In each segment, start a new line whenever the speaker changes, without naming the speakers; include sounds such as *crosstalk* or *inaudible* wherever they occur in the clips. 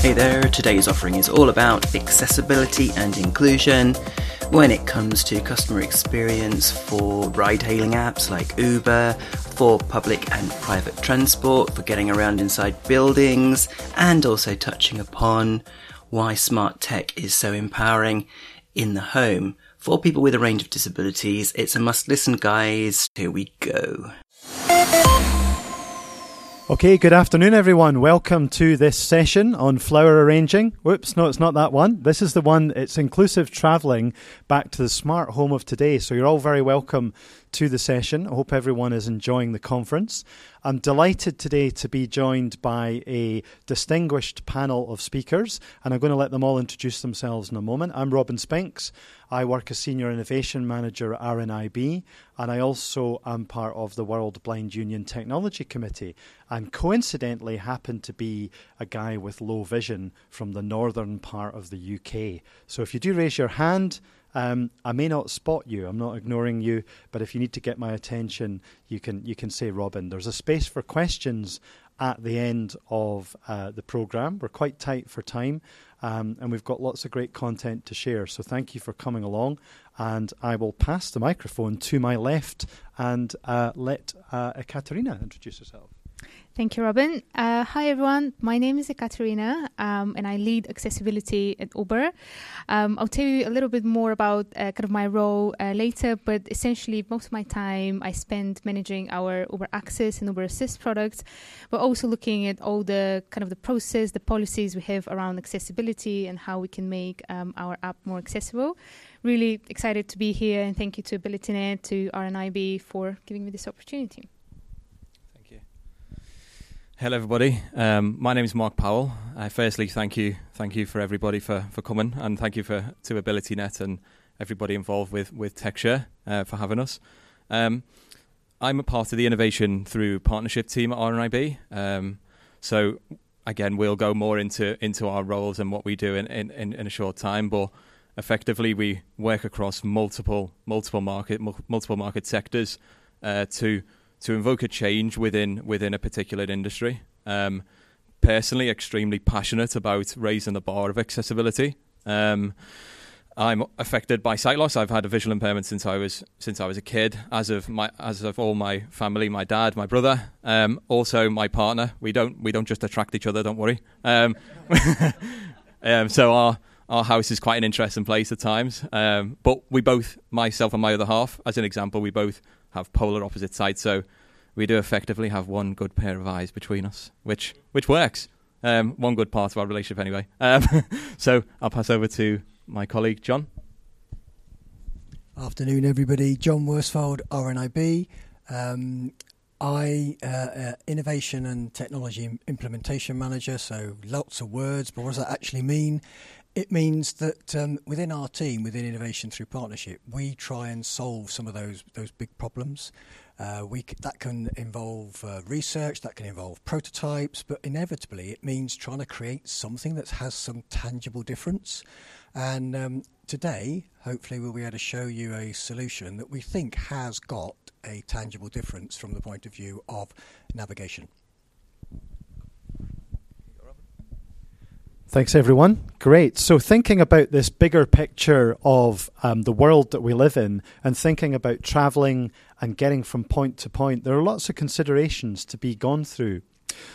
Hey there, today's offering is all about accessibility and inclusion when it comes to customer experience for ride hailing apps like Uber, for public and private transport, for getting around inside buildings, and also touching upon why smart tech is so empowering in the home. For people with a range of disabilities, it's a must listen, guys. Here we go.
Okay, good afternoon, everyone. Welcome to this session on flower arranging. Whoops, no, it's not that one. This is the one, it's inclusive travelling back to the smart home of today. So you're all very welcome to the session. I hope everyone is enjoying the conference. I'm delighted today to be joined by a distinguished panel of speakers, and I'm going to let them all introduce themselves in a moment. I'm Robin Spinks. I work as Senior Innovation Manager at RNIB, and I also am part of the World Blind Union Technology Committee, and coincidentally happen to be a guy with low vision from the northern part of the UK. So if you do raise your hand, um, I may not spot you. I'm not ignoring you, but if you need to get my attention, you can you can say Robin. There's a space for questions at the end of uh, the program. We're quite tight for time, um, and we've got lots of great content to share. So thank you for coming along, and I will pass the microphone to my left and uh, let uh, Ekaterina introduce herself.
Thank you, Robin. Uh, hi, everyone. My name is Ekaterina, um, and I lead accessibility at Uber. Um, I'll tell you a little bit more about uh, kind of my role uh, later, but essentially, most of my time I spend managing our Uber Access and Uber Assist products, but also looking at all the kind of the process, the policies we have around accessibility, and how we can make um, our app more accessible. Really excited to be here, and thank you to AbilityNet, to RNIB for giving me this opportunity.
Hello, everybody. Um, my name is Mark Powell. Firstly, thank you, thank you for everybody for, for coming, and thank you for to AbilityNet and everybody involved with with TechShare uh, for having us. Um, I'm a part of the innovation through partnership team at RNIB. Um, so again, we'll go more into into our roles and what we do in, in, in a short time, but effectively we work across multiple multiple market multiple market sectors uh, to to invoke a change within within a particular industry. Um, personally, extremely passionate about raising the bar of accessibility. Um, I'm affected by sight loss. I've had a visual impairment since I was since I was a kid. As of my as of all my family, my dad, my brother, um, also my partner. We don't we don't just attract each other. Don't worry. Um, *laughs* um, so our our house is quite an interesting place at times. Um, but we both, myself and my other half, as an example, we both have polar opposite sides. So we do effectively have one good pair of eyes between us, which which works. Um, one good part of our relationship, anyway. Um, *laughs* so I'll pass over to my colleague John.
Afternoon, everybody. John Worsfold, RNIB. Um, I uh, uh, innovation and technology implementation manager. So lots of words, but what does that actually mean? It means that um, within our team, within innovation through partnership, we try and solve some of those those big problems. Uh, we c- that can involve uh, research, that can involve prototypes, but inevitably it means trying to create something that has some tangible difference. And um, today, hopefully, we'll be able to show you a solution that we think has got a tangible difference from the point of view of navigation.
Thanks, everyone. Great. So, thinking about this bigger picture of um, the world that we live in and thinking about traveling and getting from point to point, there are lots of considerations to be gone through.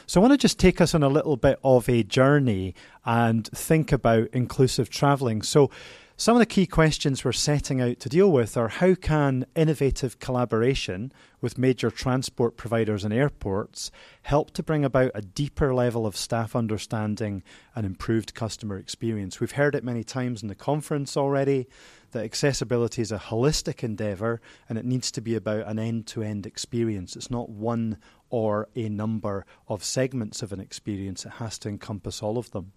So, I want to just take us on a little bit of a journey and think about inclusive traveling. So, some of the key questions we're setting out to deal with are how can innovative collaboration with major transport providers and airports help to bring about a deeper level of staff understanding and improved customer experience? We've heard it many times in the conference already that accessibility is a holistic endeavour and it needs to be about an end to end experience. It's not one or a number of segments of an experience, it has to encompass all of them.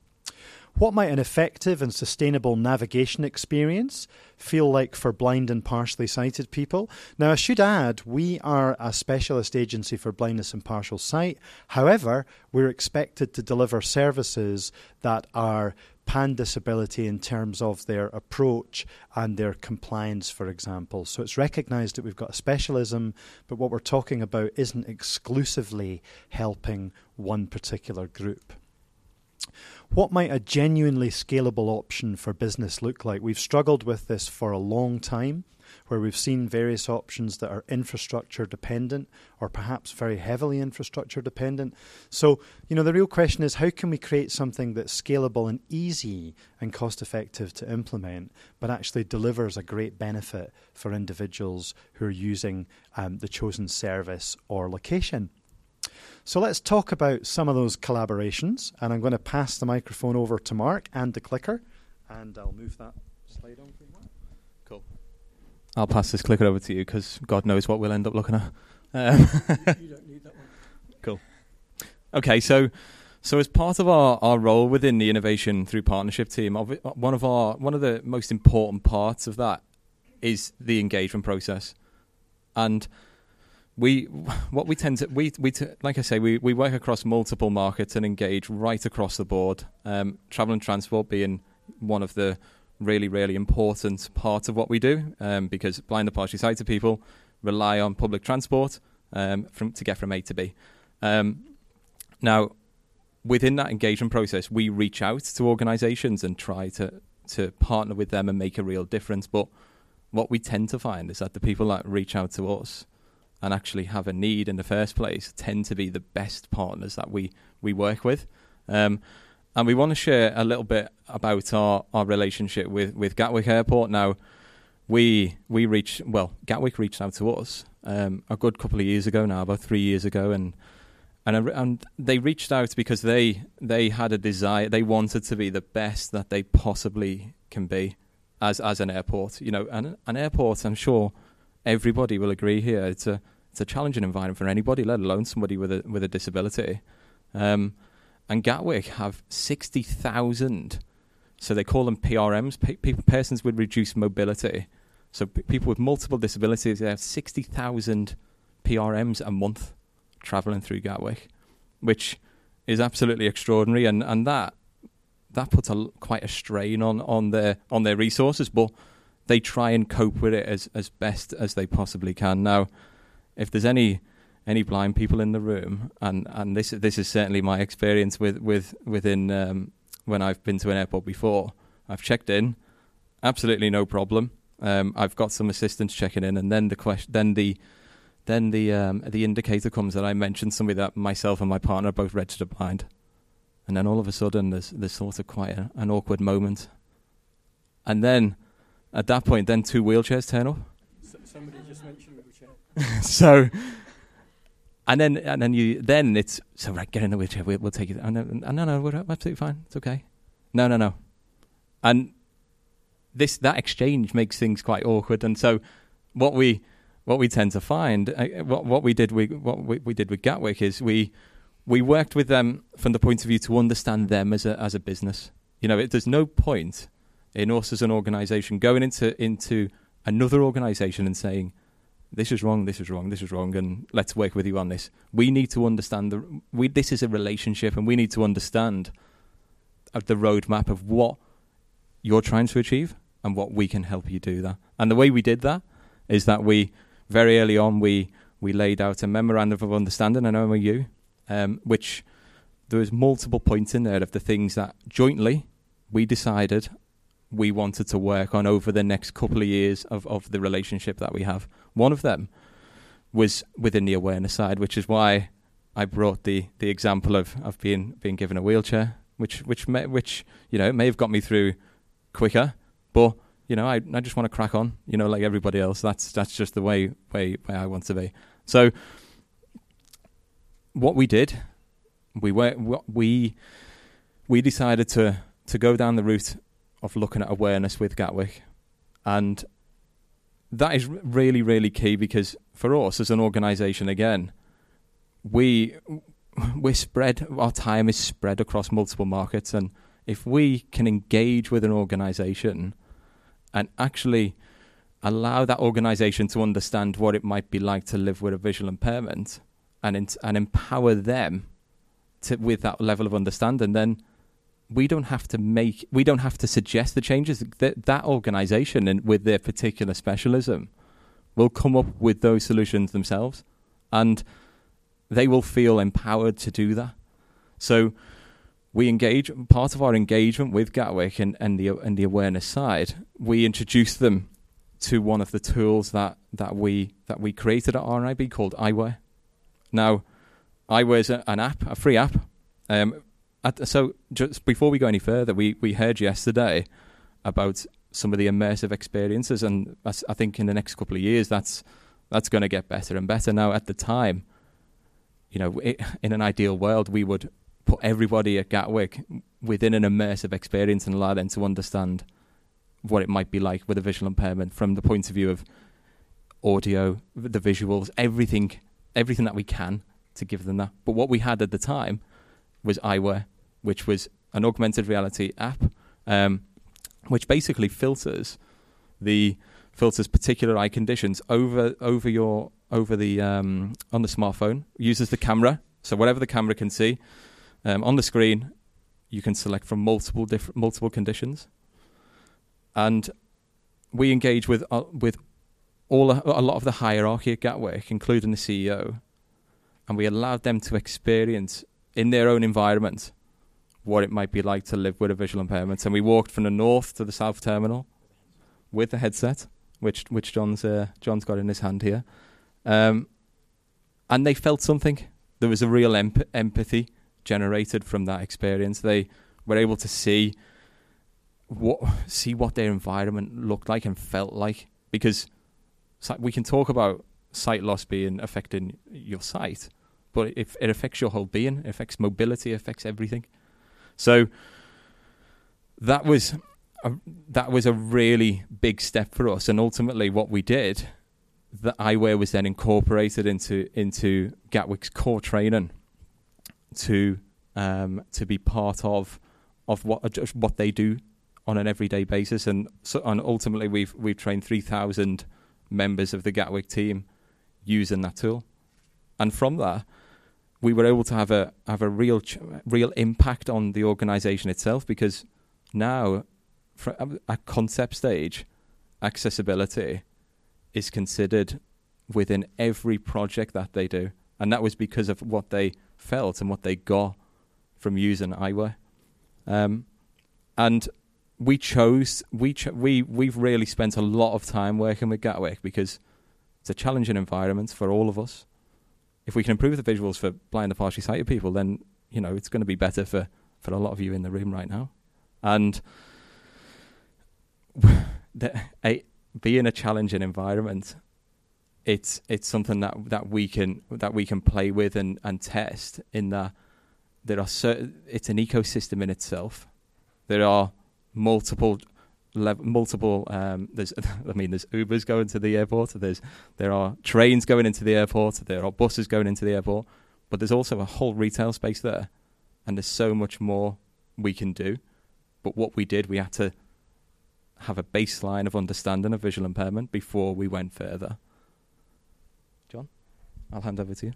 What might an effective and sustainable navigation experience feel like for blind and partially sighted people? Now, I should add, we are a specialist agency for blindness and partial sight. However, we're expected to deliver services that are pan disability in terms of their approach and their compliance, for example. So it's recognised that we've got a specialism, but what we're talking about isn't exclusively helping one particular group. What might a genuinely scalable option for business look like? We've struggled with this for a long time where we've seen various options that are infrastructure dependent or perhaps very heavily infrastructure dependent. So, you know, the real question is how can we create something that's scalable and easy and cost effective to implement, but actually delivers a great benefit for individuals who are using um, the chosen service or location? So let's talk about some of those collaborations, and I'm going to pass the microphone over to Mark and the clicker, and I'll move that slide on. For him.
Cool. I'll pass this clicker over to you because God knows what we'll end up looking at. Um, *laughs*
you don't need that one.
Cool. Okay, so so as part of our, our role within the innovation through partnership team, one of our one of the most important parts of that is the engagement process, and we what we tend to we we t- like I say we we work across multiple markets and engage right across the board. Um, travel and transport being one of the really, really important part of what we do um, because blind and partially sighted people rely on public transport um, from, to get from A to B. Um, now, within that engagement process, we reach out to organisations and try to, to partner with them and make a real difference. But what we tend to find is that the people that reach out to us and actually have a need in the first place tend to be the best partners that we, we work with. Um, and we want to share a little bit about our, our relationship with, with Gatwick Airport. Now, we we reached well, Gatwick reached out to us um, a good couple of years ago now, about three years ago, and and and they reached out because they they had a desire, they wanted to be the best that they possibly can be as as an airport. You know, an airport, I'm sure everybody will agree here. It's a it's a challenging environment for anybody, let alone somebody with a with a disability. Um, and Gatwick have 60,000. So they call them PRMs, people, persons with reduced mobility. So p- people with multiple disabilities, they have 60,000 PRMs a month travelling through Gatwick, which is absolutely extraordinary. And, and that that puts a, quite a strain on, on their on their resources, but they try and cope with it as, as best as they possibly can. Now, if there's any any blind people in the room, and, and this this is certainly my experience with with within um, when I've been to an airport before. I've checked in, absolutely no problem. Um, I've got some assistants checking in, and then the question, then the then the um, the indicator comes that I mentioned somebody that myself and my partner are both registered blind, and then all of a sudden there's there's sort of quite a, an awkward moment, and then at that point, then two wheelchairs turn up.
somebody just mentioned
wheelchair. *laughs* so and then and then you then it's so right get in the wheelchair we'll, we'll take you. and, and, and no no we're absolutely fine it's okay no no no and this that exchange makes things quite awkward and so what we what we tend to find uh, what what we did we what we, we did with Gatwick is we we worked with them from the point of view to understand them as a as a business you know it, there's no point in us as an organization going into into another organization and saying this is wrong, this is wrong, this is wrong, and let's work with you on this. We need to understand the we. This is a relationship, and we need to understand the roadmap of what you're trying to achieve and what we can help you do that. And the way we did that is that we very early on we we laid out a memorandum of understanding, an MOU, um, which there was multiple points in there of the things that jointly we decided we wanted to work on over the next couple of years of, of the relationship that we have. One of them was within the awareness side, which is why I brought the, the example of, of being being given a wheelchair, which which may, which you know may have got me through quicker, but you know I I just want to crack on, you know, like everybody else. That's that's just the way way way I want to be. So what we did, we were we we decided to to go down the route of looking at awareness with Gatwick. And that is really, really key because for us as an organisation, again, we we're spread. Our time is spread across multiple markets, and if we can engage with an organisation and actually allow that organisation to understand what it might be like to live with a visual impairment, and and empower them to with that level of understanding, then we don't have to make we don't have to suggest the changes that that organization and with their particular specialism will come up with those solutions themselves. And they will feel empowered to do that. So we engage part of our engagement with Gatwick and, and the and the awareness side we introduce them to one of the tools that, that we that we created at RNIB called iWare. Now iWare is an app a free app um, so just before we go any further, we, we heard yesterday about some of the immersive experiences, and I think in the next couple of years that's that's going to get better and better. Now, at the time, you know, it, in an ideal world, we would put everybody at Gatwick within an immersive experience and allow them to understand what it might be like with a visual impairment from the point of view of audio, the visuals, everything, everything that we can to give them that. But what we had at the time was iWare which was an augmented reality app, um, which basically filters the filters particular eye conditions over over your over the um, on the smartphone. Uses the camera, so whatever the camera can see um, on the screen, you can select from multiple different multiple conditions, and we engage with uh, with all a, a lot of the hierarchy at Gatwick, including the CEO, and we allowed them to experience in their own environment what it might be like to live with a visual impairment. And we walked from the north to the south terminal with the headset, which which John's uh, John's got in his hand here, um, and they felt something. There was a real emp- empathy generated from that experience. They were able to see what see what their environment looked like and felt like because we can talk about sight loss being affecting your sight, but if it affects your whole being, it affects mobility, it affects everything. So that was a, that was a really big step for us, and ultimately, what we did, the iWare was then incorporated into into Gatwick's core training to um, to be part of of what what they do on an everyday basis, and so and ultimately we've we've trained three thousand members of the Gatwick team using that tool, and from that we were able to have a have a real ch- real impact on the organization itself because now at concept stage accessibility is considered within every project that they do. And that was because of what they felt and what they got from using iWare um, and we chose we we we've really spent a lot of time working with Gatwick because it's a challenging environment for all of us if we can improve the visuals for blind and partially sighted people, then you know it's going to be better for for a lot of you in the room right now. And *sighs* the, a, being a challenging environment, it's it's something that that we can that we can play with and, and test. In that there are certain, it's an ecosystem in itself. There are multiple multiple. Um, there's, *laughs* I mean, there's Ubers going to the airport. There's there are trains going into the airport. There are buses going into the airport. But there's also a whole retail space there, and there's so much more we can do. But what we did, we had to have a baseline of understanding of visual impairment before we went further. John, I'll hand over to you.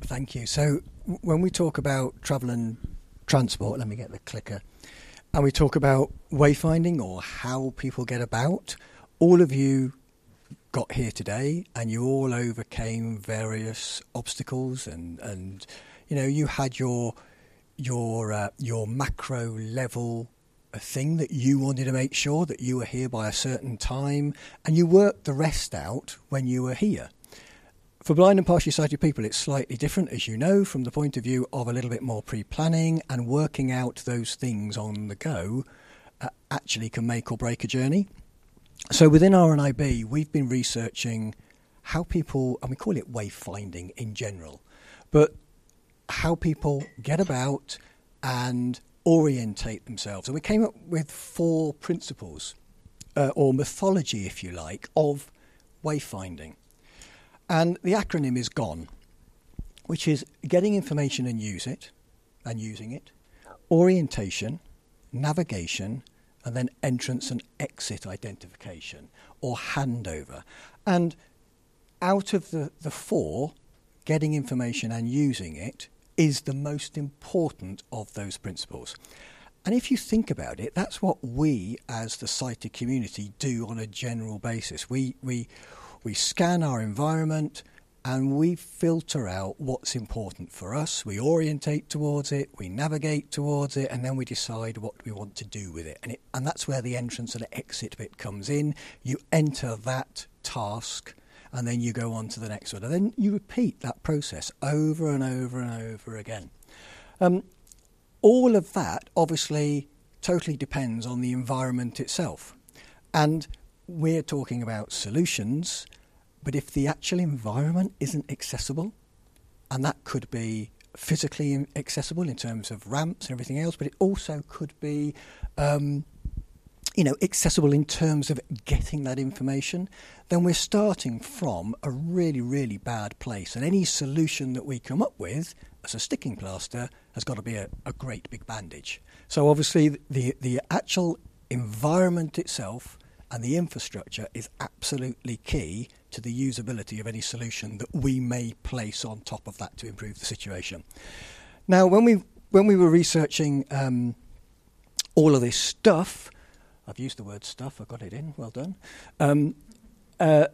Thank you. So, w- when we talk about travel and transport, let me get the clicker and we talk about wayfinding or how people get about. All of you got here today and you all overcame various obstacles and, and you know you had your your uh, your macro level thing that you wanted to make sure that you were here by a certain time and you worked the rest out when you were here for blind and partially sighted people, it's slightly different, as you know, from the point of view of a little bit more pre planning and working out those things on the go uh, actually can make or break a journey. So within RNIB, we've been researching how people, and we call it wayfinding in general, but how people get about and orientate themselves. And we came up with four principles, uh, or mythology, if you like, of wayfinding. And the acronym is GONE, which is getting information and use it, and using it, orientation, navigation, and then entrance and exit identification or handover. And out of the, the four, getting information and using it is the most important of those principles. And if you think about it, that's what we as the sighted community do on a general basis. We, we, we scan our environment and we filter out what's important for us. We orientate towards it, we navigate towards it, and then we decide what we want to do with it. And, it, and that's where the entrance and the exit bit comes in. You enter that task and then you go on to the next one. And then you repeat that process over and over and over again. Um, all of that obviously totally depends on the environment itself. And we're talking about solutions, but if the actual environment isn't accessible, and that could be physically accessible in terms of ramps and everything else, but it also could be, um, you know, accessible in terms of getting that information, then we're starting from a really, really bad place. And any solution that we come up with as a sticking plaster has got to be a, a great big bandage. So obviously, the the actual environment itself and the infrastructure is absolutely key to the usability of any solution that we may place on top of that to improve the situation. Now, when we when we were researching um, all of this stuff, I've used the word stuff. I got it in. Well done. Um, uh,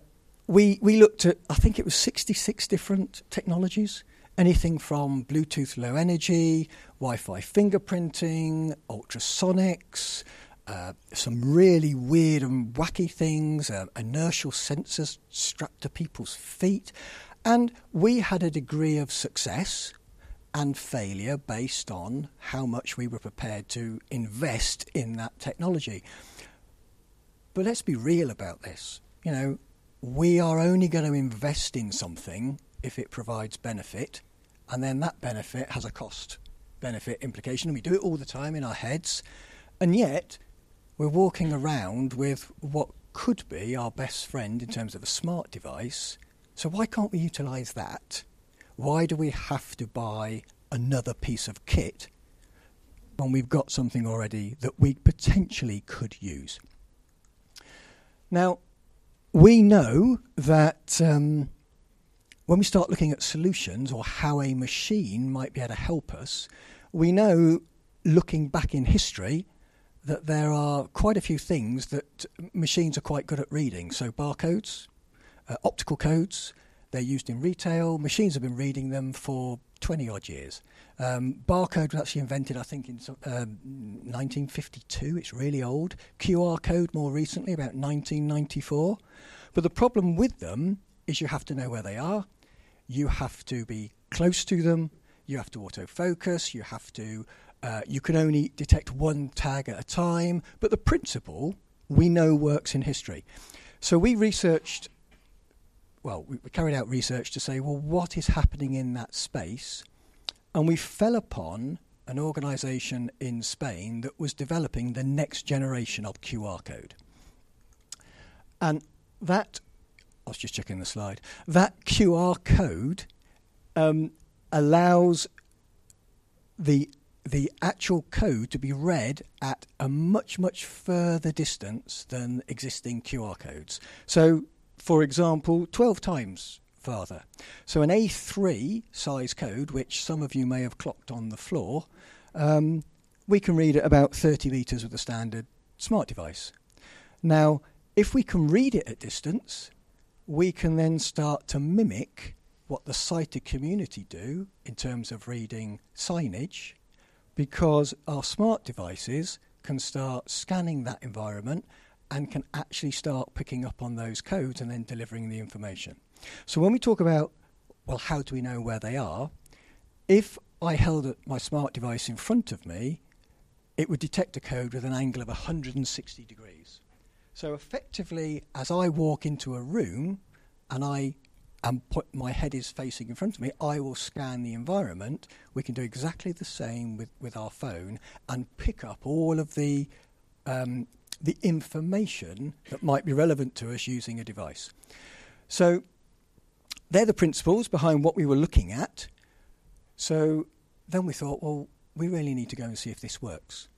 we we looked at I think it was 66 different technologies anything from Bluetooth low energy, Wi Fi fingerprinting, ultrasonics, uh, some really weird and wacky things, uh, inertial sensors strapped to people's feet. And we had a degree of success and failure based on how much we were prepared to invest in that technology. But let's be real about this. You know, we are only going to invest in something if it provides benefit and then that benefit has a cost benefit implication. And we do it all the time in our heads, and yet we're walking around with what could be our best friend in terms of a smart device. So why can't we utilize that? Why do we have to buy another piece of kit when we've got something already that we potentially could use? Now, we know that um, when we start looking at solutions or how a machine might be able to help us, we know, looking back in history, that there are quite a few things that machines are quite good at reading. So, barcodes, uh, optical codes, they're used in retail. Machines have been reading them for 20 odd years. Um, barcode was actually invented, I think, in um, 1952. It's really old. QR code more recently, about 1994. But the problem with them is you have to know where they are you have to be close to them, you have to autofocus, you have to, uh, you can only detect one tag at a time, but the principle we know works in history. So we researched, well, we, we carried out research to say, well, what is happening in that space? And we fell upon an organisation in Spain that was developing the next generation of QR code. And that I was just checking the slide. That QR code um, allows the the actual code to be read at a much much further distance than existing QR codes. So, for example, 12 times farther. So an A3 size code, which some of you may have clocked on the floor, um, we can read at about 30 meters with a standard smart device. Now, if we can read it at distance, we can then start to mimic what the sighted community do in terms of reading signage because our smart devices can start scanning that environment and can actually start picking up on those codes and then delivering the information. So when we talk about, well, how do we know where they are? If I held my smart device in front of me, it would detect a code with an angle of 160 degrees. So effectively, as I walk into a room and I am put my head is facing in front of me, I will scan the environment. We can do exactly the same with, with our phone and pick up all of the um, the information that might be relevant to us using a device. So they're the principles behind what we were looking at. So then we thought, well, we really need to go and see if this works.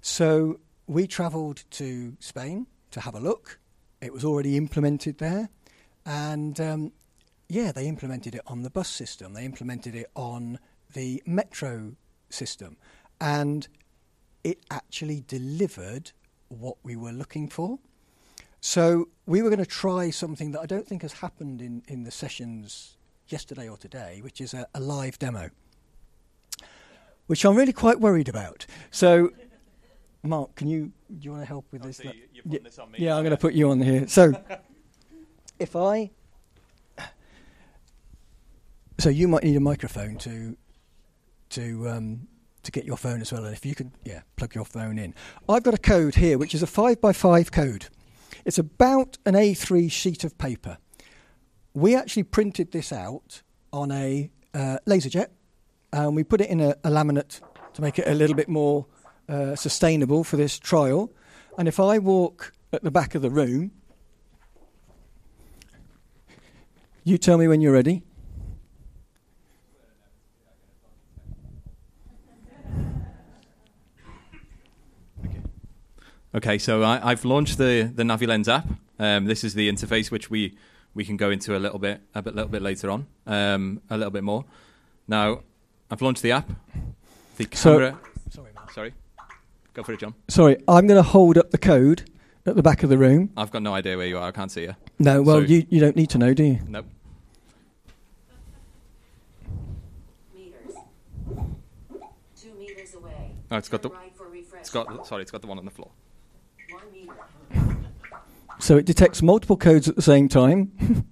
So we travelled to Spain to have a look. It was already implemented there. And um, yeah, they implemented it on the bus system, they implemented it on the metro system, and it actually delivered what we were looking for. So we were going to try something that I don't think has happened in, in the sessions yesterday or today, which is a, a live demo, which I'm really quite worried about. So, Mark, can you do you want to help with
Oh,
this?
so you- you're putting this
yeah, I'm going to put you on here. So, *laughs* if I, so you might need a microphone to, to, um, to get your phone as well. And if you could, yeah, plug your phone in. I've got a code here, which is a five by five code. It's about an A3 sheet of paper. We actually printed this out on a uh, laserjet, and we put it in a, a laminate to make it a little bit more uh, sustainable for this trial. And if I walk at the back of the room, you tell me when you're ready.
Okay, so I, I've launched the the NaviLens app. Um, this is the interface which we we can go into a little bit a bit, little bit later on, um, a little bit more. Now, I've launched the app. The
So-
camera.
Sorry, Mark.
sorry, go for it, John.
Sorry, I'm going to hold up the code at the back of the room.
I've got no idea where you are. I can't see you.
No, well,
So-
you, you don't need to know, do you?
Nope.
meters. Two meters away.
Oh, it's got the-
right.
It's got sorry, it's got the one on the floor.
One meter.
So it detects multiple codes at the same time. *laughs*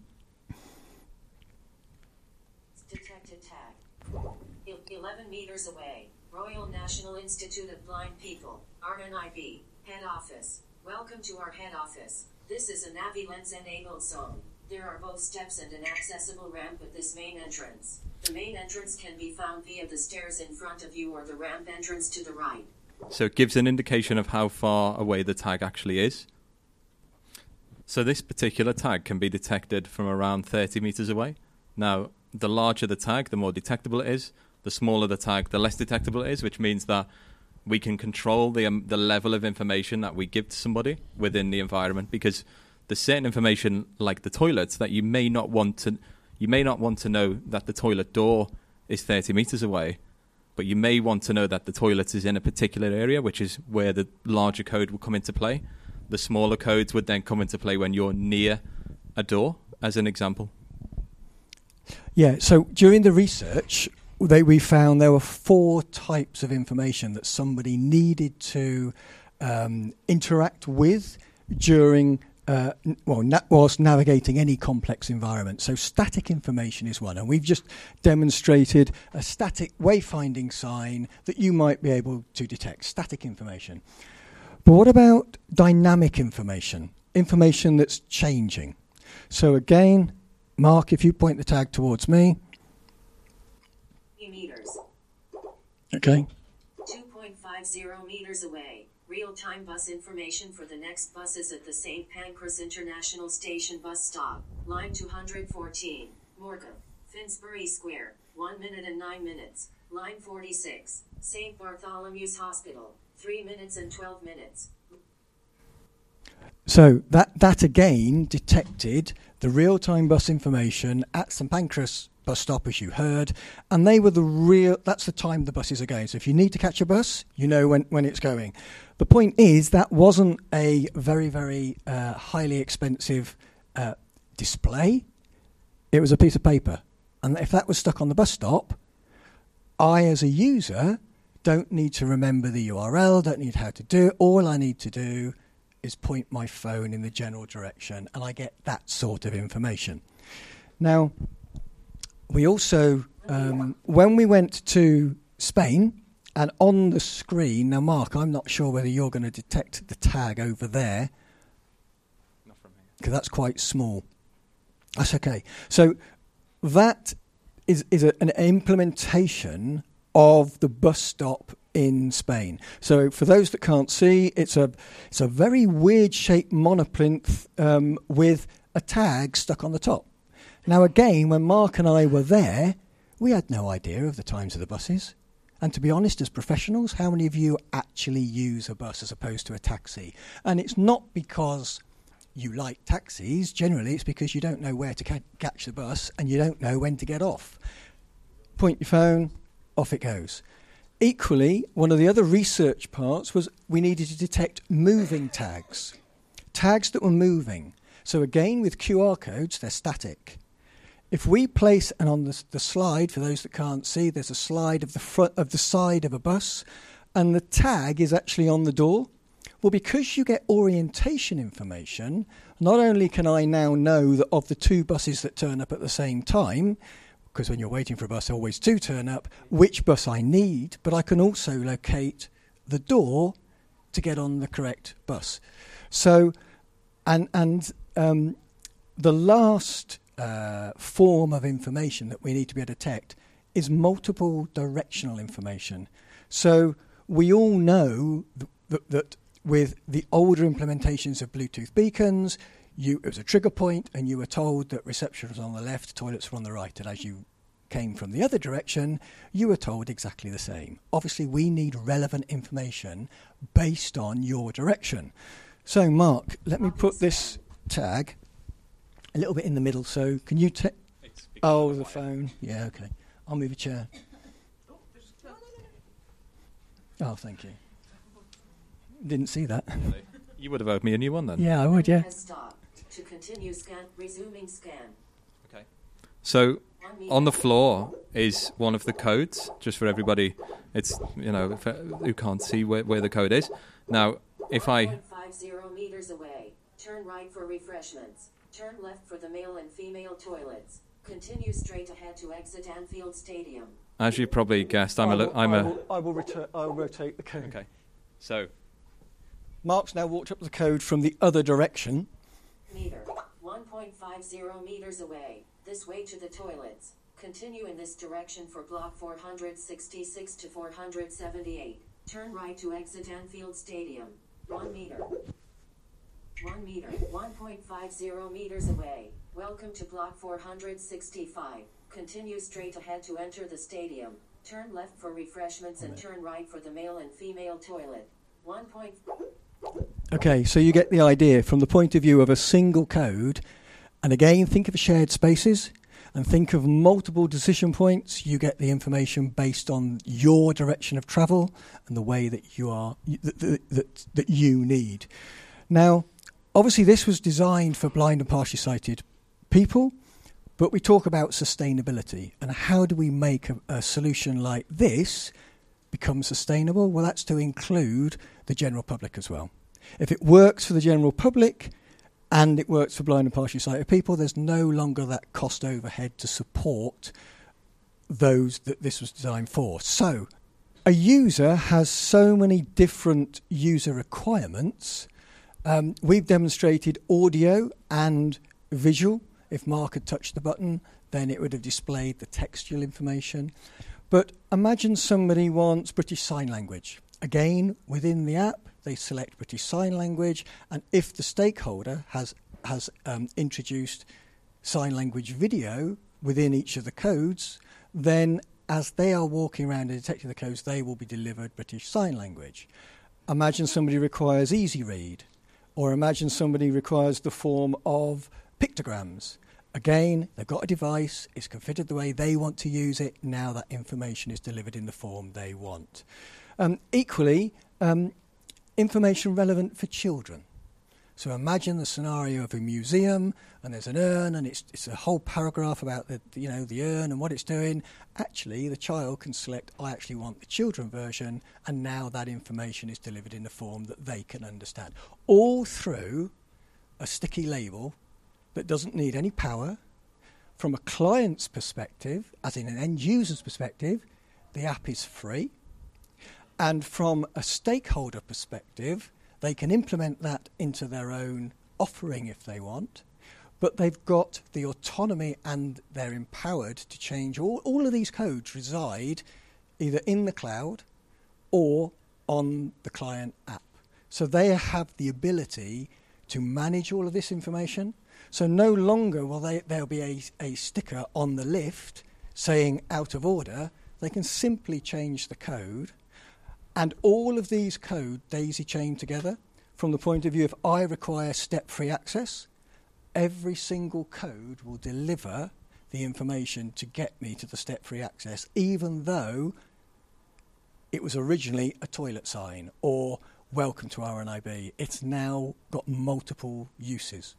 Detected tag. E- Eleven meters away. Royal National Institute of Blind People, RNIB, head office. Welcome to our head office. This is a NaviLens enabled zone. There are both steps and an accessible ramp at this main entrance. The main entrance can be found via the stairs in front of you or the ramp entrance to the right.
So it gives an indication of how far away the tag actually is. So this particular tag can be detected from around 30 meters away. Now, the larger the tag, the more detectable it is. The smaller the tag, the less detectable it is, which means that we can control the um, the level of information that we give to somebody within the environment because there's certain information like the toilets that you may not want to you may not want to know that the toilet door is 30 meters away but you may want to know that the toilet is in a particular area, which is where the larger code will come into play. The smaller codes would then come into play when you're near a door, as an example.
Yeah, so during the research, they, we found there were four types of information that somebody needed to um, interact with during, uh, well, na- whilst navigating any complex environment. So static information is one, and we've just demonstrated a static wayfinding sign that you might be able to detect, static information. But what about dynamic information? Information that's changing. So again, Mark, if you point the tag towards me,
meters.
okay.
2.50 meters away. Real time bus information for the next buses at the St. Pancras International Station bus stop. Line 214. Moorgate. Finsbury Square. 1 minute and 9 minutes. Line 46. St. Bartholomew's Hospital. 3 minutes and 12 minutes.
So that that again detected the real-time bus information at St Pancras bus stop, as you heard, and they were the real. That's the time the buses are going. So if you need to catch a bus, you know when when it's going. The point is that wasn't a very very uh, highly expensive uh, display. It was a piece of paper, and if that was stuck on the bus stop, I as a user don't need to remember the URL. Don't need how to do it. All I need to do is point my phone in the general direction and I get that sort of information. Now, we also, um, when we went to Spain, and on the screen, now, Mark, I'm not sure whether you're going to detect the tag over there
Not from here.
because that's quite small. That's okay. So that is is a, an implementation of the bus stop in Spain. So for those that can't see, it's a it's a very weird shaped monoplinth um, with a tag stuck on the top. Now again, when Mark and I were there, we had no idea of the times of the buses. And to be honest, as professionals, how many of you actually use a bus as opposed to a taxi? And it's not because you like taxis. Generally, it's because you don't know where to ca- catch the bus and you don't know when to get off. Point your phone, off it goes. Equally, one of the other research parts was we needed to detect moving tags, tags that were moving. So again, with QR codes, they're static. If we place, and on the, the slide, for those that can't see, there's a slide of the front of the side of a bus, and the tag is actually on the door. Well, because you get orientation information, not only can I now know that of the two buses that turn up at the same time, because when you're waiting for a bus, always do turn up, which bus I need, but I can also locate the door to get on the correct bus. So, and and um, the last uh, form of information that we need to be able to detect is multiple directional information. So we all know th- th- that with the older implementations of Bluetooth beacons, you, it was a trigger point and you were told that reception was on the left, toilets were on the right. And as you came from the other direction, you were told exactly the same. Obviously, we need relevant information based on your direction. So, Mark, let me put this tag a little bit in the middle. So, can you take. Oh, the phone. Yeah, okay. I'll move a chair. Oh, thank you. Didn't see that.
You would have owed me a new one then.
Yeah, I would, yeah.
Has stopped. To continue scan, resuming scan.
Okay. So on the floor is one of the codes, just for everybody. It's you know if, who can't see where, where the code is. Now, if I
1.50 meters away. Turn right for refreshments. Turn left for the male and female toilets. Continue straight ahead to exit Anfield Stadium.
as you probably guessed, I'm a lo- I'm
I
a
will, I will return. I will rotate the code.
okay. So
Mark's now walked up the code from the other direction.
Meter. 1.50 meters away. This way to the toilets. Continue in this direction for block 466 to 478. Turn right to exit Anfield Stadium. 1 meter. 1 meter. 1.50 meters away. Welcome to block 465. Continue straight ahead to enter the stadium. Turn left for refreshments and turn right for the male and female toilet. 1.
Okay, so you get the idea from the point of view of a single code. And again, think of shared spaces and think of multiple decision points. You get the information based on your direction of travel and the way that you are that, that, that you need. Now, obviously, this was designed for blind and partially sighted people, but we talk about sustainability and how do we make a, a solution like this become sustainable? Well, that's to include the general public as well. If it works for the general public and it works for blind and partially sighted people, there's no longer that cost overhead to support those that this was designed for. So, a user has so many different user requirements. Um, we've demonstrated audio and visual. If Mark had touched the button, then it would have displayed the textual information. But imagine somebody wants British Sign Language. Again, within the app, they select British Sign Language, and if the stakeholder has has um, introduced sign language video within each of the codes, then as they are walking around and detecting the codes, they will be delivered British Sign Language. Imagine somebody requires Easy Read, or imagine somebody requires the form of pictograms. Again, they've got a device, it's configured the way they want to use it, now that information is delivered in the form they want. Um, equally, um, information relevant for children. So imagine the scenario of a museum, and there's an urn, and it's, it's a whole paragraph about the you know the urn and what it's doing. Actually, the child can select, I actually want the children version, and now that information is delivered in a form that they can understand, all through a sticky label that doesn't need any power. From a client's perspective, as in an end user's perspective, the app is free. And from a stakeholder perspective, they can implement that into their own offering if they want, but they've got the autonomy and they're empowered to change. All, all of these codes reside either in the cloud or on the client app. So they have the ability to manage all of this information. So no longer will they, there'll be a, a sticker on the lift saying out of order. They can simply change the code and all of these code daisy chain together from the point of view if I require step free access, every single code will deliver the information to get me to the step free access, even though it was originally a toilet sign or welcome to RNIB. It's now got multiple uses.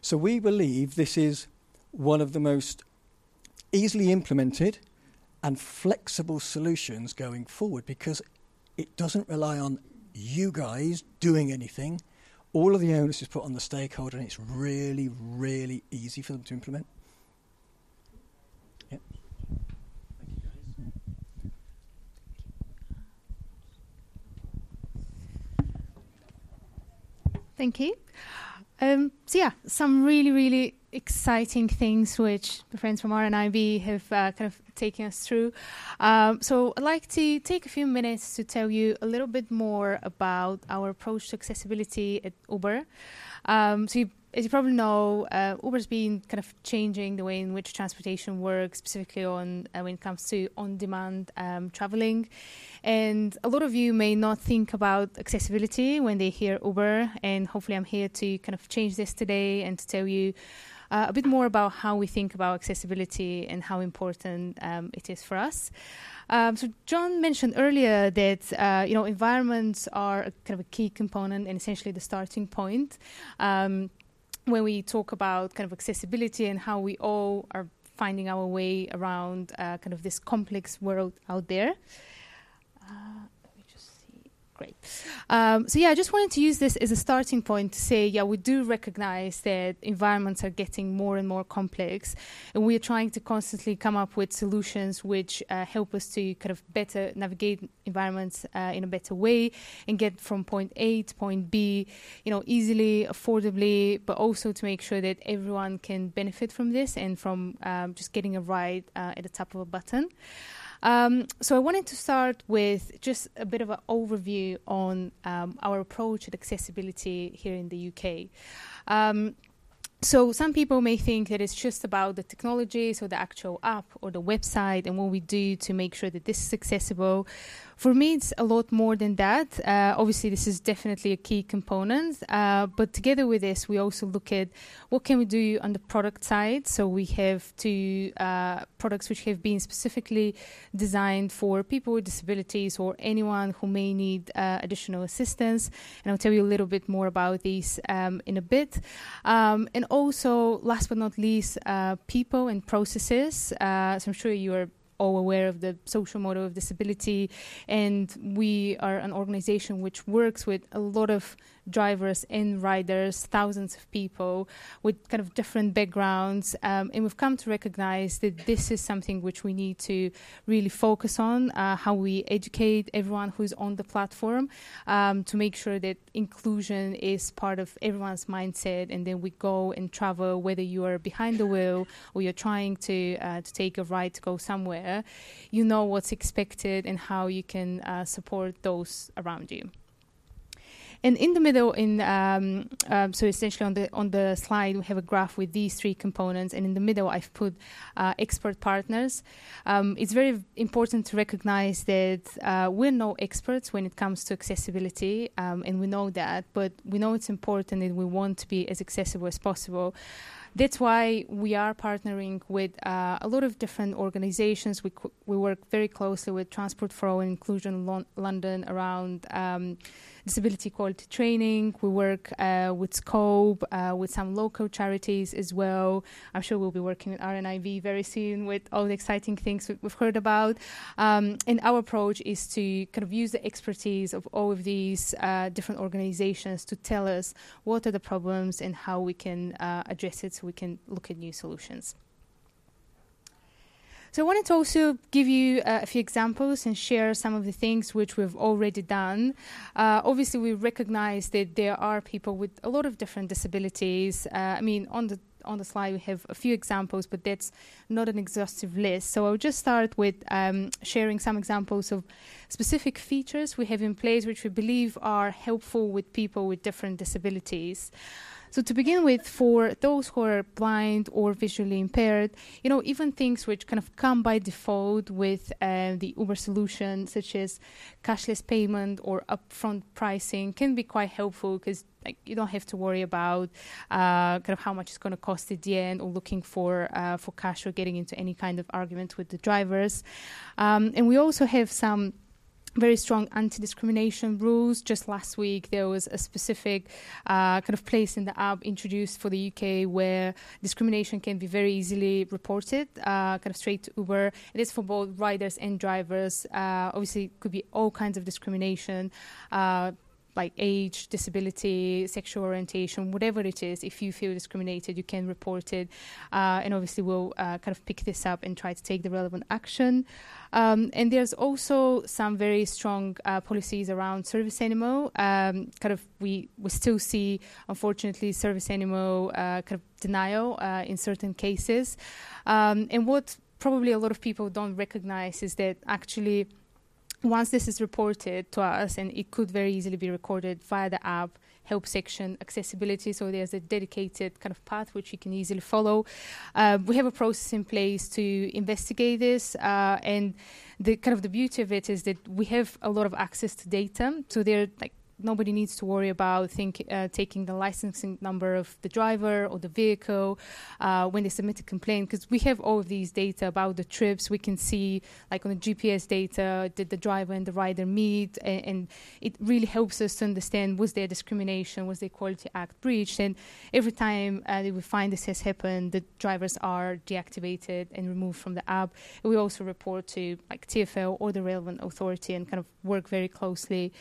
So we believe this is one of the most easily implemented and flexible solutions going forward because it doesn't rely on you guys doing anything. All of the onus is put on the stakeholder, and it's really, really easy for them to implement. Yep.
Thank you. Um, so yeah, some really, really exciting things which the friends from RNIB have uh, kind of taken us through. Um, so I'd like to take a few minutes to tell you a little bit more about our approach to accessibility at Uber. Um, so you, as you probably know, uh, Uber's been kind of changing the way in which transportation works, specifically on uh, when it comes to on-demand um, traveling. And a lot of you may not think about accessibility when they hear Uber, and hopefully I'm here to kind of change this today and to tell you uh, a bit more about how we think about accessibility and how important um, it is for us. Um, so John mentioned earlier that uh, you know environments are kind of a key component and essentially the starting point um, when we talk about kind of accessibility and how we all are finding our way around uh, kind of this complex world out there. Uh, Great. Um, so yeah, I just wanted to use this as a starting point to say, yeah, we do recognize that environments are getting more and more complex, and we are trying to constantly come up with solutions which uh, help us to kind of better navigate environments uh, in a better way and get from point A to point B, you know, easily, affordably, but also to make sure that everyone can benefit from this and from um, just getting a ride uh, at the tap of a button. Um, so I wanted to start with just a bit of an overview on um, our approach at accessibility here in the UK. Um, so some people may think that it's just about the technology, so the actual app or the website, and what we do to make sure that this is accessible. For me, it's a lot more than that. Uh, obviously, this is definitely a key component, uh, but together with this, we also look at what can we do on the product side. So we have two uh, products which have been specifically designed for people with disabilities or anyone who may need uh, additional assistance, and I'll tell you a little bit more about these um, in a bit. Um, and also, last but not least, uh, people and processes. Uh, so I'm sure you are all aware of the social model of disability, and we are an organization which works with a lot of drivers and riders, thousands of people with kind of different backgrounds. Um, and we've come to recognize that this is something which we need to really focus on uh, how we educate everyone who's on the platform um, to make sure that inclusion is part of everyone's mindset. And then we go and travel, whether you are behind the wheel or you're trying to, uh, to take a ride to go somewhere, you know what's expected and how you can uh, support those around you. And in the middle, in um, um, so essentially on the on the slide, we have a graph with these three components, and in the middle, I've put uh, expert partners. Um, it's very important to recognize that uh, we're no experts when it comes to accessibility, um, and we know that, but we know it's important and we want to be as accessible as possible that's why we are partnering with uh, a lot of different organizations. We, we work very closely with Transport for All Inclusion Lon- London around um, disability equality training. We work uh, with Scope, uh, with some local charities as well. I'm sure we'll be working with RNIB very soon with all the exciting things we've heard about. Um, and our approach is to kind of use the expertise of all of these uh, different organizations to tell us what are the problems and how we can uh, address it so we can look at new solutions. So I wanted to also give you uh, a few examples and share some of the things which we've already done. Uh, obviously, we recognize that there are people with a lot of different disabilities. Uh, I mean, on the on the slide we have a few examples, but that's not an exhaustive list. So I'll just start with um, sharing some examples of specific features we have in place which we believe are helpful with people with different disabilities. So to begin with, for those who are blind or visually impaired, you know, even things which kind of come by default with uh, the Uber solution, such as cashless payment or upfront pricing, can be quite helpful because like you don't have to worry about uh, kind of how much it's going to cost at the end or looking for uh, for cash or getting into any kind of argument with the drivers. Um, and we also have some very strong anti-discrimination rules. Just last week, there was a specific uh, kind of place in the app introduced for the UK where discrimination can be very easily reported, uh, kind of straight to Uber. It is for both riders and drivers. Uh, obviously, it could be all kinds of discrimination. Like age, disability, sexual orientation, whatever it is, if you feel discriminated, you can report it. Uh, and obviously, we'll uh, kind of pick this up and try to take the relevant action. Um, and there's also some very strong uh, policies around service animal. Um, kind of, we, we still see, unfortunately, service animal uh, kind of denial uh, in certain cases. Um, and what probably a lot of people don't recognize is that actually once this is reported to us, and it could very easily be recorded via the app, help section, accessibility, so there's a dedicated kind of path which you can easily follow. Uh, we have a process in place to investigate this, uh, and the kind of the beauty of it is that we have a lot of access to data, so there like nobody needs to worry about think, uh, taking the licensing number of the driver or the vehicle uh, when they submit a complaint because we have all of these data about the trips. We can see, like on the GPS data, did the driver and the rider meet, and, and it really helps us to understand was there discrimination, was the Equality Act breached, and every time uh, we find this has happened, the drivers are deactivated and removed from the app. we also report to like TFL or the relevant authority and kind of work very closely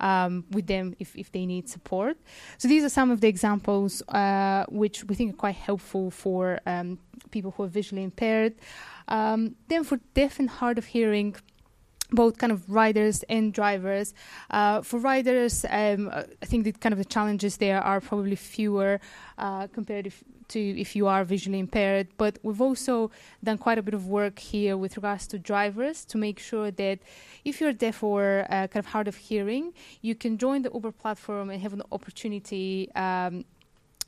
um, with them if, if they need support. So these are some of the examples uh, which we think are quite helpful for um, people who are visually impaired. Um, then for deaf and hard of hearing, both kind of riders and drivers. Uh, for riders, um, I think the kind of the challenges there are probably fewer uh, compared if, to if you are visually impaired. But we've also done quite a bit of work here with regards to drivers to make sure that if you're deaf or uh, kind of hard of hearing, you can join the Uber platform and have an opportunity um,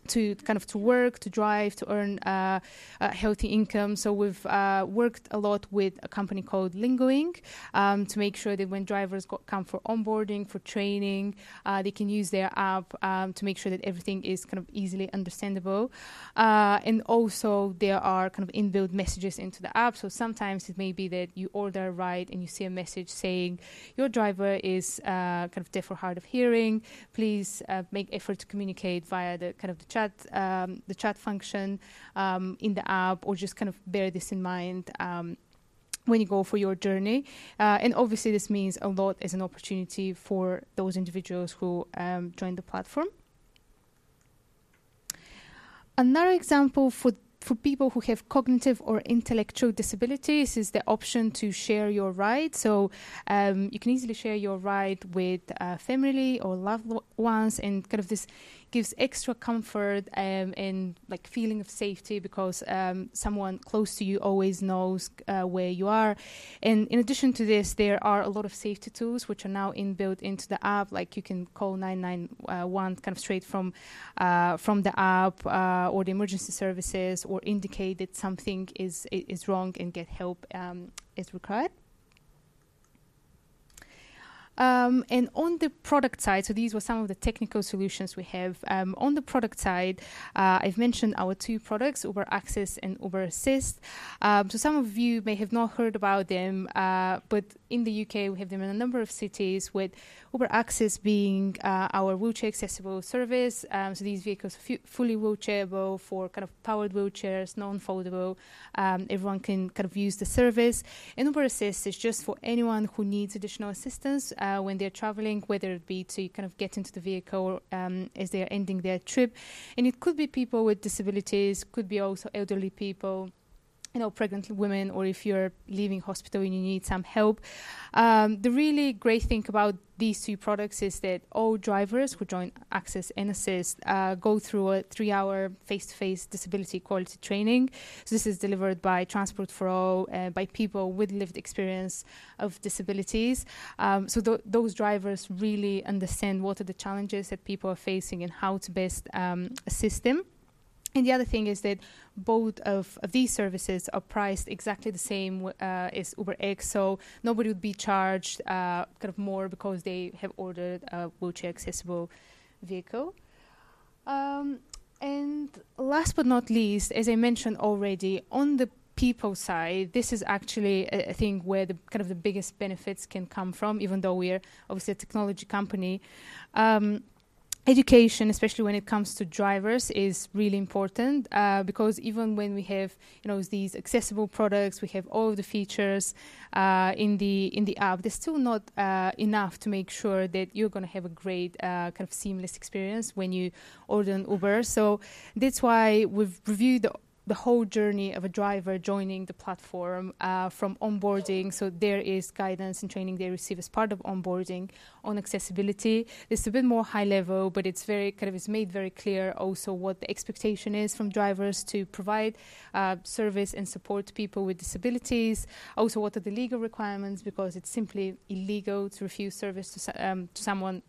to kind of to work, to drive, to earn uh, a healthy income. So we've uh, worked a lot with a company called Lingoing um, to make sure that when drivers go, come for onboarding, for training, uh, they can use their app um, to make sure that everything is kind of easily understandable. Uh, and also there are kind of inbuilt messages into the app. So sometimes it may be that you order a ride and you see a message saying your driver is uh, kind of deaf or hard of hearing. Please uh, make effort to communicate via the kind of the chat chat um, the chat function um, in the app, or just kind of bear this in mind. Um, when you go for your journey. Uh, and obviously, this means a lot as an opportunity for those individuals who um, join the platform. Another example for for people who have cognitive or intellectual disabilities is the option to share your ride. So um, you can easily share your ride with uh, family or loved ones, and kind of this gives extra comfort um, and like feeling of safety because um, someone close to you always knows uh, where you are. And in addition to this, there are a lot of safety tools which are now inbuilt into the app. Like you can call 991 kind of straight from uh, from the app uh, or the emergency services, or indicate that something is is wrong and get help um, is required. Um, and on the product side, so these were some of the technical solutions we have. Um, on the product side, uh, I've mentioned our two products, Uber Access and Uber Assist. Um, so some of you may have not heard about them, uh, but in the UK, we have them in a number of cities, with Uber Access being uh, our wheelchair accessible service. Um, so these vehicles are f- fully wheelchairable for kind of powered wheelchairs, non-foldable. Um, everyone can kind of use the service. And Uber Assist is just for anyone who needs additional assistance when they're traveling, whether it be to kind of get into the vehicle um, as they're ending their trip. And it could be people with disabilities, could be also elderly people you know, pregnant women or if you're leaving hospital and you need some help. Um, the really great thing about these two products is that all drivers who join Access and Assist uh, go through a three-hour face-to-face disability equality training. So this is delivered by Transport for All, uh, by people with lived experience of disabilities. Um, so th- those drivers really understand what are the challenges that people are facing and how to best um, assist them. And the other thing is that both of, of these services are priced exactly the same uh, as UberX, so nobody would be charged uh, kind of more because they have ordered a wheelchair accessible vehicle. Um, and last but not least, as I mentioned already, on the people side, this is actually a, a thing where the kind of the biggest benefits can come from, even though we're obviously a technology company. Um, education, especially when it comes to drivers, is really important uh, because even when we have you know these accessible products, we have all the features uh, in the in the app. There's still not uh, enough to make sure that you're going to have a great uh, kind of seamless experience when you order an Uber. So that's why we've reviewed the the whole journey of a driver joining the platform uh, from onboarding. So there is guidance and training they receive as part of onboarding on accessibility. It's a bit more high level, but it's very kind of it's made very clear also what the expectation is from drivers to provide uh, service and support to people with disabilities. Also, what are the legal requirements because it's simply illegal to refuse service to, um, to someone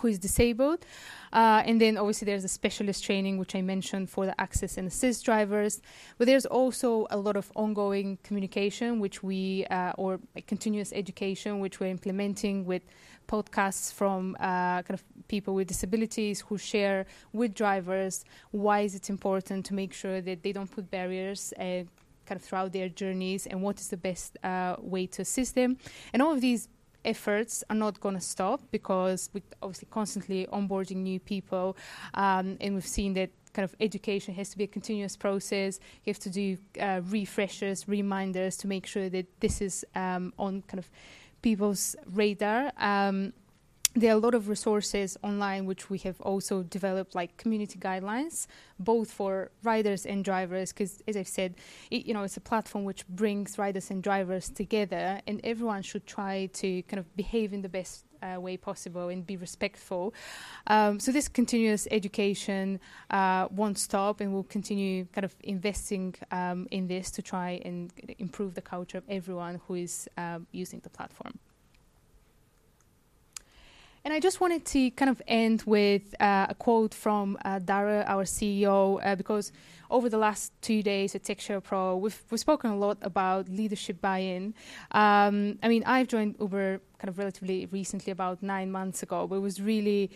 who is disabled. Uh, and then obviously there's a specialist training, which I mentioned for the access and assist drivers. But there's also a lot of ongoing communication, which we, uh, or continuous education, which we're implementing with podcasts from uh, kind of people with disabilities who share with drivers why is it important to make sure that they don't put barriers uh, kind of throughout their journeys and what is the best uh, way to assist them. And all of these efforts are not going to stop because we're obviously constantly onboarding new people, um, and we've seen that kind of education has to be a continuous process. You have to do uh, refreshers, reminders to make sure that this is um, on kind of people's radar. Um, there are a lot of resources online which we have also developed like community guidelines both for riders and drivers because as i've said it, you know it's a platform which brings riders and drivers together and everyone should try to kind of behave in the best uh, way possible and be respectful. Um, so this continuous education uh, won't stop and we'll continue kind of investing um, in this to try and improve the culture of everyone who is um, using the platform and I just wanted to kind of end with uh, a quote from uh, Dara, our CEO, uh, because over the last two days at TechShare Pro, we've, we've spoken a lot about leadership buy-in. Um, I mean, I've joined Uber kind of relatively recently, about nine months ago, but it was really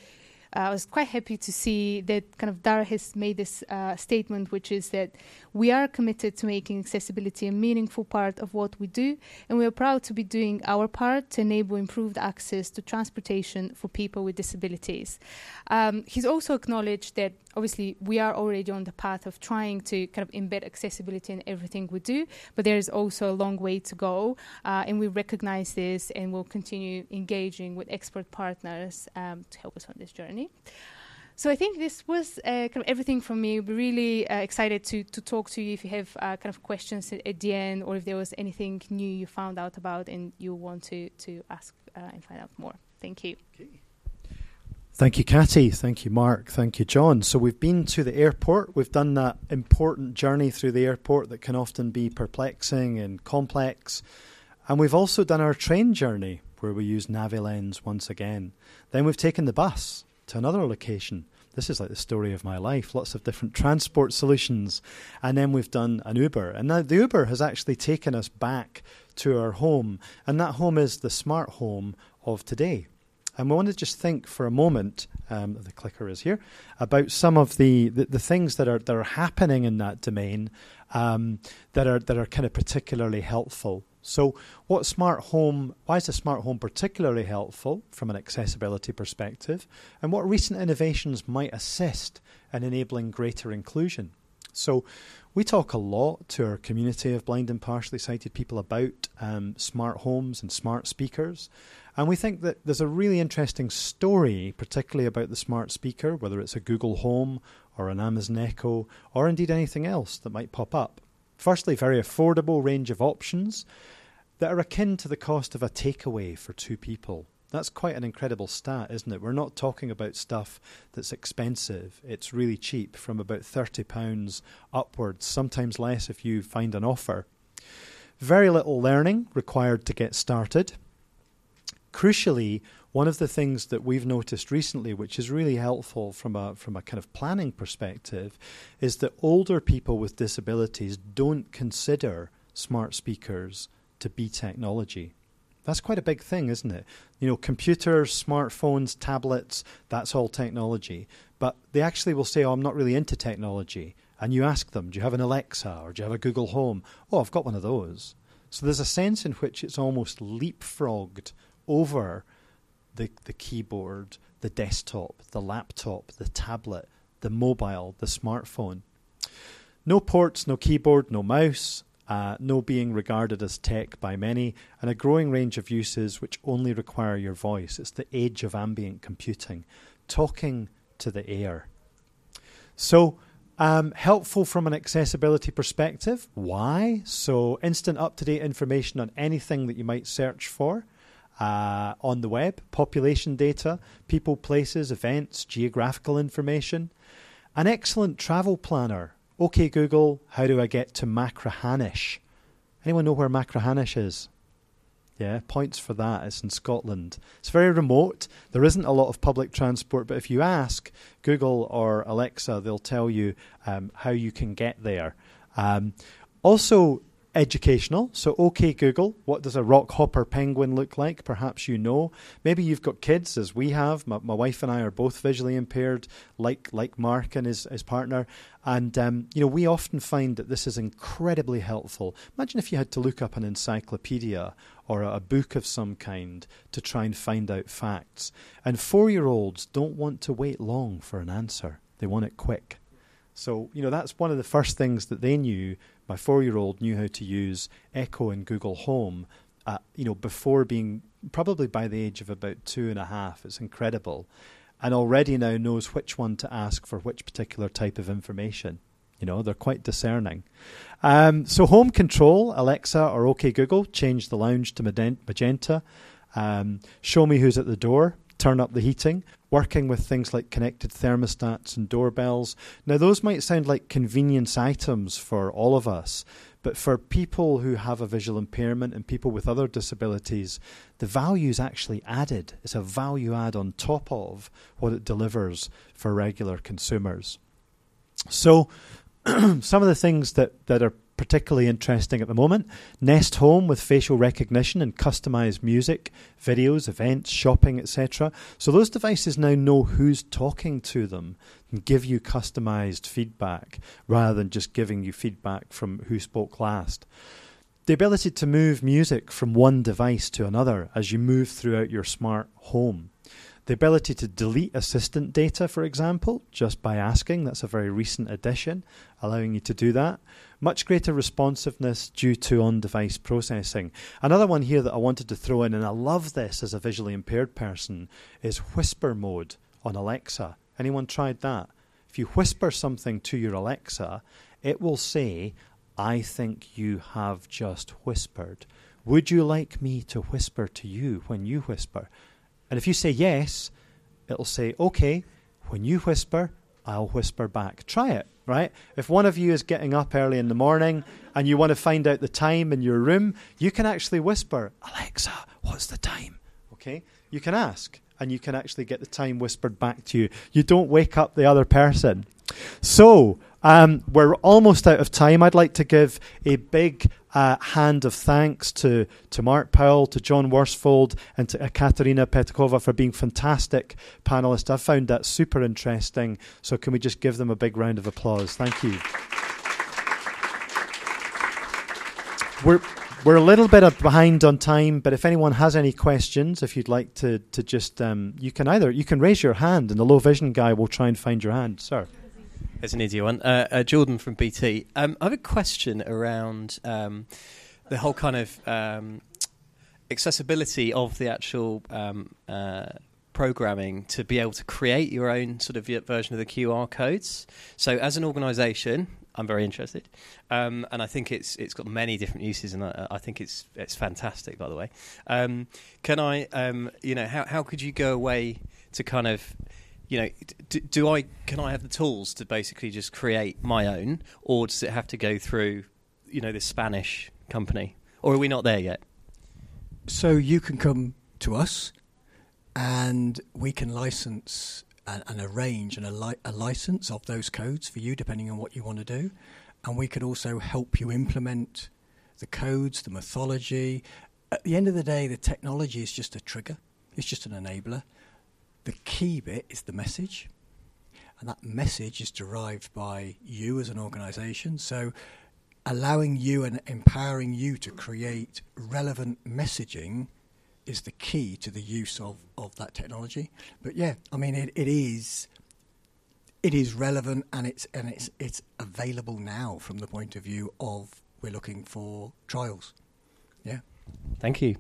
I was quite happy to see that kind of Dara has made this uh, statement, which is that we are committed to making accessibility a meaningful part of what we do, and we are proud to be doing our part to enable improved access to transportation for people with disabilities. Um, he's also acknowledged that obviously we are already on the path of trying to kind of embed accessibility in everything we do, but there is also a long way to go, uh, and we recognize this and will continue engaging with expert partners um, to help us on this journey. So I think this was uh, kind of everything from me. We're really uh, excited to, to talk to you if you have uh, kind of questions at, at, the end or if there was anything new you found out about and you want to, to ask uh, and find out more. Thank you. Okay.
Thank you, Katie. Thank you, Mark. Thank you, John. So we've been to the airport. We've done that important journey through the airport that can often be perplexing and complex. And we've also done our train journey where we use Navilens once again. Then we've taken the bus to another location. This is like the story of my life. Lots of different transport solutions. And then we've done an Uber. And now the Uber has actually taken us back to our home. And that home is the smart home of today. And we want to just think for a moment, um, the clicker is here, about some of the, the, the, things that are that are happening in that domain um, that are that are kind of particularly helpful. So, what smart home? Why is a smart home particularly helpful from an accessibility perspective? And what recent innovations might assist in enabling greater inclusion? So, we talk a lot to our community of blind and partially sighted people about um, smart homes and smart speakers. And we think that there's a really interesting story, particularly about the smart speaker, whether it's a Google Home or an Amazon Echo, or indeed anything else that might pop up Firstly, very affordable range of options that are akin to the cost of a takeaway for two people. That's quite an incredible stat, isn't it? We're not talking about stuff that's expensive. It's really cheap, from about £30 upwards, sometimes less if you find an offer. Very little learning required to get started. Crucially, one of the things that we've noticed recently, which is really helpful from a from a kind of planning perspective, is that older people with disabilities don't consider smart speakers to be technology. That's quite a big thing, isn't it? You know, computers, smartphones, tablets, that's all technology. But they actually will say, Oh, I'm not really into technology. And you ask them, Do you have an Alexa or do you have a Google Home? Oh, I've got one of those. So there's a sense in which it's almost leapfrogged over the, the keyboard, the desktop, the laptop, the tablet, the mobile, the smartphone. No ports, no keyboard, no mouse, uh, no being regarded as tech by many, and a growing range of uses which only require your voice. It's the age of ambient computing, talking to the air. So, um, helpful from an accessibility perspective. Why? So, instant up to date information on anything that you might search for. Uh, on the web, population data, people, places, events, geographical information. An excellent travel planner Okay, Google, how do I get to Machrihanish? Anyone know where Machrihanish is? Yeah, points for that. It's in Scotland. It's very remote. There isn't a lot of public transport, but if you ask Google or Alexa, they'll tell you um, how you can get there. Um, also, educational. So, OK Google, what does a rock hopper penguin look like? Perhaps you know. Maybe you've got kids, as we have. My, my wife and I are both visually impaired, like like Mark and his his partner. And um, you know, we often find that this is incredibly helpful. Imagine if you had to look up an encyclopedia or a, a book of some kind to try and find out facts. And four-year-olds don't want to wait long for an answer; they want it quick. So, you know, that's one of the first things that they knew my four-year-old knew how to use Echo and Google Home, uh, you know, before being probably by the age of about two and a half. It's incredible, and already now knows which one to ask for which particular type of information. You know, they're quite discerning. Um, so, home control, Alexa or OK Google, change the lounge to magenta. Um, show me who's at the door turn up the heating, working with things like connected thermostats and doorbells. Now, those might sound like convenience items for all of us, but for people who have a visual impairment and people with other disabilities, the value is actually added. It's a value add on top of what it delivers for regular consumers. So, *clears throat* some of the things that, that are particularly interesting at the moment. Nest Home with facial recognition and customized music, videos, events, shopping, etc. So those devices now know who's talking to them and give you customized feedback rather than just giving you feedback from who spoke last. The ability to move music from one device to another as you move throughout your smart home. The ability to delete assistant data, for example, just by asking, that's a very recent addition, allowing you to do that. Much greater responsiveness due to on device processing. Another one here that I wanted to throw in, and I love this as a visually impaired person, is whisper mode on Alexa. Anyone tried that? If you whisper something to your Alexa, it will say, I think you have just whispered. Would you like me to whisper to you when you whisper? And if you say yes, it'll say, okay, when you whisper, I'll whisper back. Try it right? If one of you is getting up early in the morning and you want to find out the time in your room, you can actually whisper, Alexa, what's the time? Okay? You can ask and you can actually get the time whispered back to you. You don't wake up the other person. So, um, we're almost out of time. I'd like to give a big uh, hand of thanks to, to Mark Powell, to John Worsfold, and to Katerina Petkova for being fantastic panelists. I found that super interesting. So, can we just give them a big round of applause? Thank you. We're we're a little bit behind on time, but if anyone has any questions, if you'd like to to just um, you can either you can raise your hand, and the low vision guy will try and find your hand, sir.
It's an easy one. Uh, uh, Jordan from BT. Um, I have a question around um, the whole kind of um, accessibility of the actual um, uh, programming to be able to create your own sort of version of the QR codes. So, as an organisation, I'm very interested, um, and I think it's it's got many different uses, and I, I think it's it's fantastic. By the way, um, can I, um, you know, how how could you go away to kind of you know, do, do, I can I have the tools to basically just create my own, or does it have to go through, you know, this Spanish company, or are we not there yet?
So you can come to us, and we can license and, and arrange and a, li- a license of those codes for you, depending on what you want to do, and we could also help you implement the codes, the mythology. At the end of the day, the technology is just a trigger. It's just an enabler the key bit is the message, and that message is derived by you as an organization. So, allowing you and empowering you to create relevant messaging is the key to the use of, of that technology. But yeah, I mean, it, it is it is relevant and it's and it's it's available now from the point of view of we're looking for trials. Yeah.
Thank you.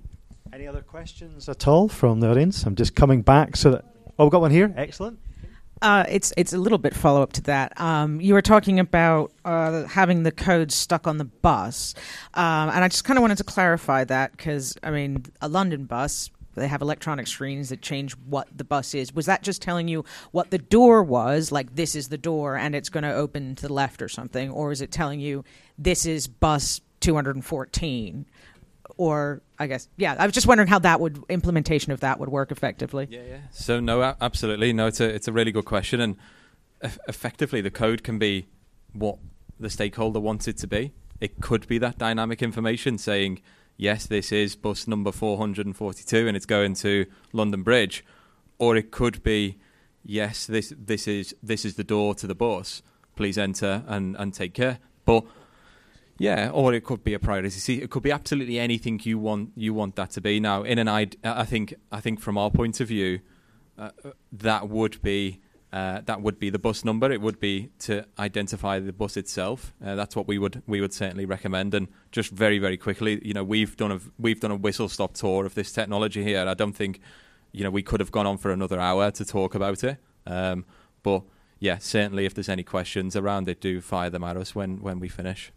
Any other questions at all from the audience? I'm just coming back so that. Oh, we've got one here. Excellent.
Uh, it's it's a little bit follow up to that. Um, you were talking about uh, having the code stuck on the bus, um, and I just kind of wanted to clarify that because I mean, a London bus they have electronic screens that change what the bus is. Was that just telling you what the door was, like this is the door and it's going to open to the left or something, or is it telling you this is bus 214? Or I guess yeah. I was just wondering how that would implementation of that would work effectively.
Yeah, yeah. So no, absolutely no. It's a it's a really good question, and eff- effectively the code can be what the stakeholder wants it to be. It could be that dynamic information saying yes, this is bus number 442 and it's going to London Bridge, or it could be yes, this this is this is the door to the bus. Please enter and and take care. But yeah, or it could be a priority. See, it could be absolutely anything you want. You want that to be. Now, in an I, I think, I think from our point of view, uh, that would be uh, that would be the bus number. It would be to identify the bus itself. Uh, that's what we would we would certainly recommend. And just very very quickly, you know, we've done a we've done a whistle stop tour of this technology here. I don't think, you know, we could have gone on for another hour to talk about it. Um, but yeah, certainly, if there's any questions around it, do fire them at us when when we finish.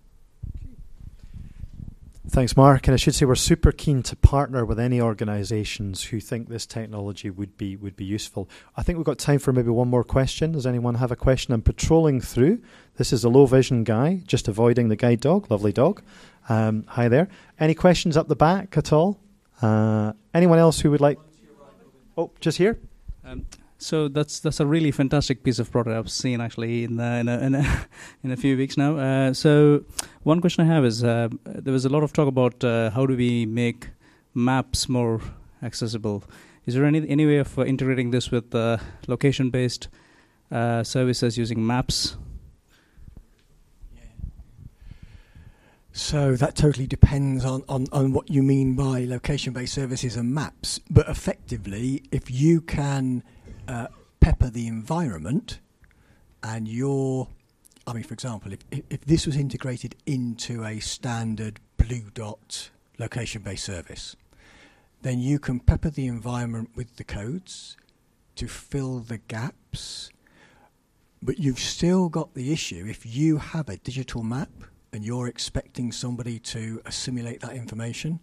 Thanks, Mark. And I should say we're super keen to partner with any organisations who think this technology would be would be useful. I think we've got time for maybe one more question. Does anyone have a question? I'm patrolling through. This is a low vision guy, just avoiding the guide dog. Lovely dog. Um, hi there. Any questions up the back at all? Uh, anyone else who would like? Oh, just here.
Um, so that's that's a really fantastic piece of product I've seen actually in in a, in a, *laughs* in a few weeks now. Uh, so one question I have is uh, there was a lot of talk about uh, how do we make maps more accessible. Is there any any way of uh, integrating this with location based uh, services using maps?
So that totally depends on, on, on what you mean by location based services and maps. But effectively, if you can uh, pepper the environment and your I mean, for example, if, if this was integrated into a standard blue dot location based service, then you can pepper the environment with the codes to fill the gaps. But you've still got the issue if you have a digital map and you're expecting somebody to assimilate that information,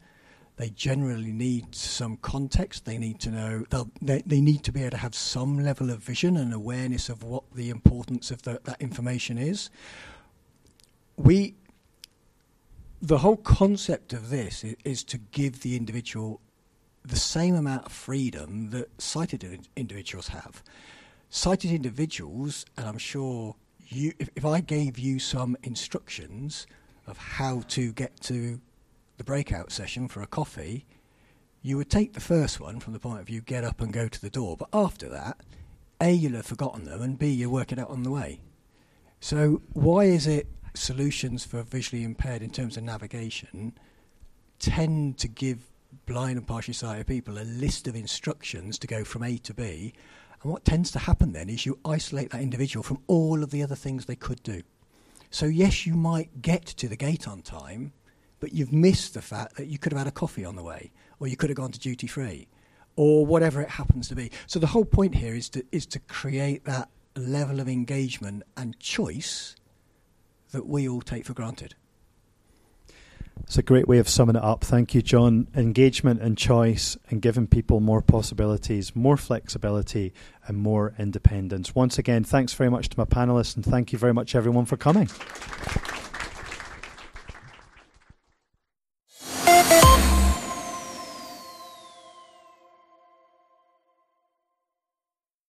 they generally need some context. They need to know, they, they need to be able to have some level of vision and awareness of what the importance of the, that information is. We, the whole concept of this is, is, to give the individual the same amount of freedom that sighted individuals have. Sighted individuals, and I'm sure you, if, if I gave you some instructions of how to get to the breakout session for a coffee, you would take the first one from the point of view, get up and go to the door. But after that, A, you'll have forgotten them, and B, you'll work it out on the way. So, why is it solutions for visually impaired in terms of navigation tend to give blind and partially sighted people a list of instructions to go from A to B? And what tends to happen then is you isolate that individual from all of the other things they could do. So, yes, you might get to the gate on time, but you've missed the fact that you could have had a coffee on the way, or you could have gone to duty free, or whatever it happens to be. So the whole point here is to is to create that level of engagement and choice that we all take for granted.
It's a great way of summing it up. Thank you, John. Engagement and choice and giving people more possibilities, more flexibility, and more independence. Once again, thanks very much to my panelists and thank you very much, everyone, for coming.